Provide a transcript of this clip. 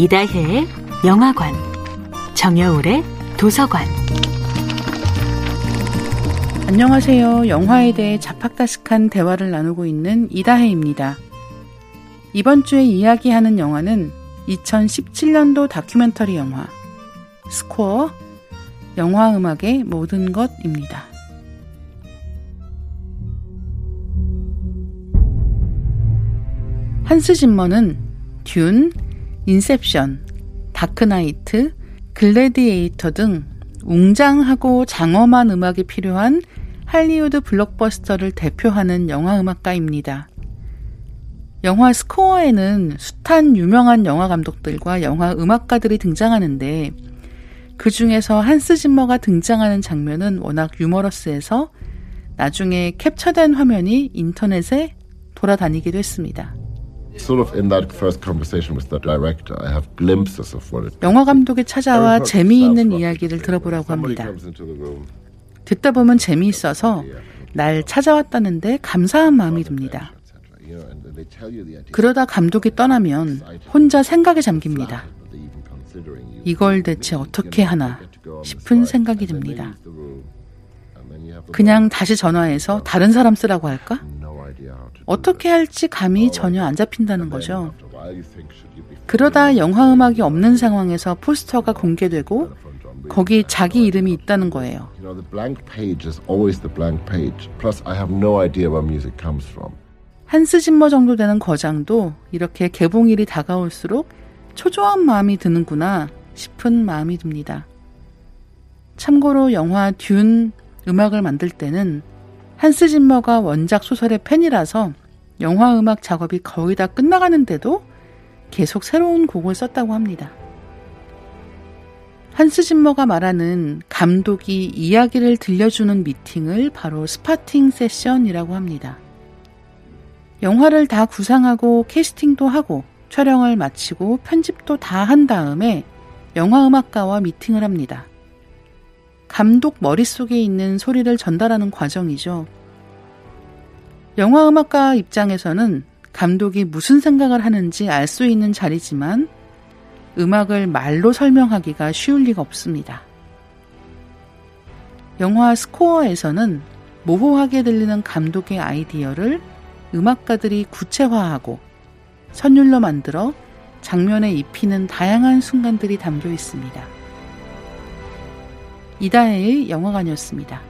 이다혜의 영화관, 정여울의 도서관. 안녕하세요. 영화에 대해 자팍다식한 대화를 나누고 있는 이다혜입니다. 이번 주에 이야기하는 영화는 2017년도 다큐멘터리 영화 스코어 영화 음악의 모든 것입니다. 한스 짐머는 듄, 인셉션, 다크나이트, 글래디에이터 등 웅장하고 장엄한 음악이 필요한 할리우드 블록버스터를 대표하는 영화 음악가입니다. 영화 스코어에는 숱한 유명한 영화 감독들과 영화 음악가들이 등장하는데 그 중에서 한스 짐머가 등장하는 장면은 워낙 유머러스해서 나중에 캡처된 화면이 인터넷에 돌아다니기도 했습니다. 영화 감독이 찾아와 재미있는 이야기를 들어보라고 합니다. 듣다 보면 재미있어서 날 찾아왔다는데 감사한 마음이 듭니다. 그러다 감독이 떠나면 혼자 생각에 잠깁니다. 이걸 대체 어떻게 하나 싶은 생각이 듭니다. 그냥 다시 전화해서 다른 사람 쓰라고 할까? 어떻게 할지 감이 전혀 안 잡힌다는 거죠. 그러다 영화 음악이 없는 상황에서 포스터가 공개되고 거기 자기 이름이 있다는 거예요. 한스 짐머 정도 되는 거장도 이렇게 개봉일이 다가올수록 초조한 마음이 드는구나 싶은 마음이 듭니다. 참고로 영화 듄 음악을 만들 때는 한스 짐머가 원작 소설의 팬이라서 영화 음악 작업이 거의 다 끝나가는데도 계속 새로운 곡을 썼다고 합니다. 한스 짐머가 말하는 감독이 이야기를 들려주는 미팅을 바로 spotting session이라고 합니다. 영화를 다 구상하고 캐스팅도 하고 촬영을 마치고 편집도 다 한 다음에 영화 음악가와 미팅을 합니다. 감독 머릿속에 있는 소리를 전달하는 과정이죠. 영화 음악가 입장에서는 감독이 무슨 생각을 하는지 알 수 있는 자리지만 음악을 말로 설명하기가 쉬울 리가 없습니다. 영화 스코어에서는 모호하게 들리는 감독의 아이디어를 음악가들이 구체화하고 선율로 만들어 장면에 입히는 다양한 순간들이 담겨 있습니다. 이다혜의 영화관이었습니다.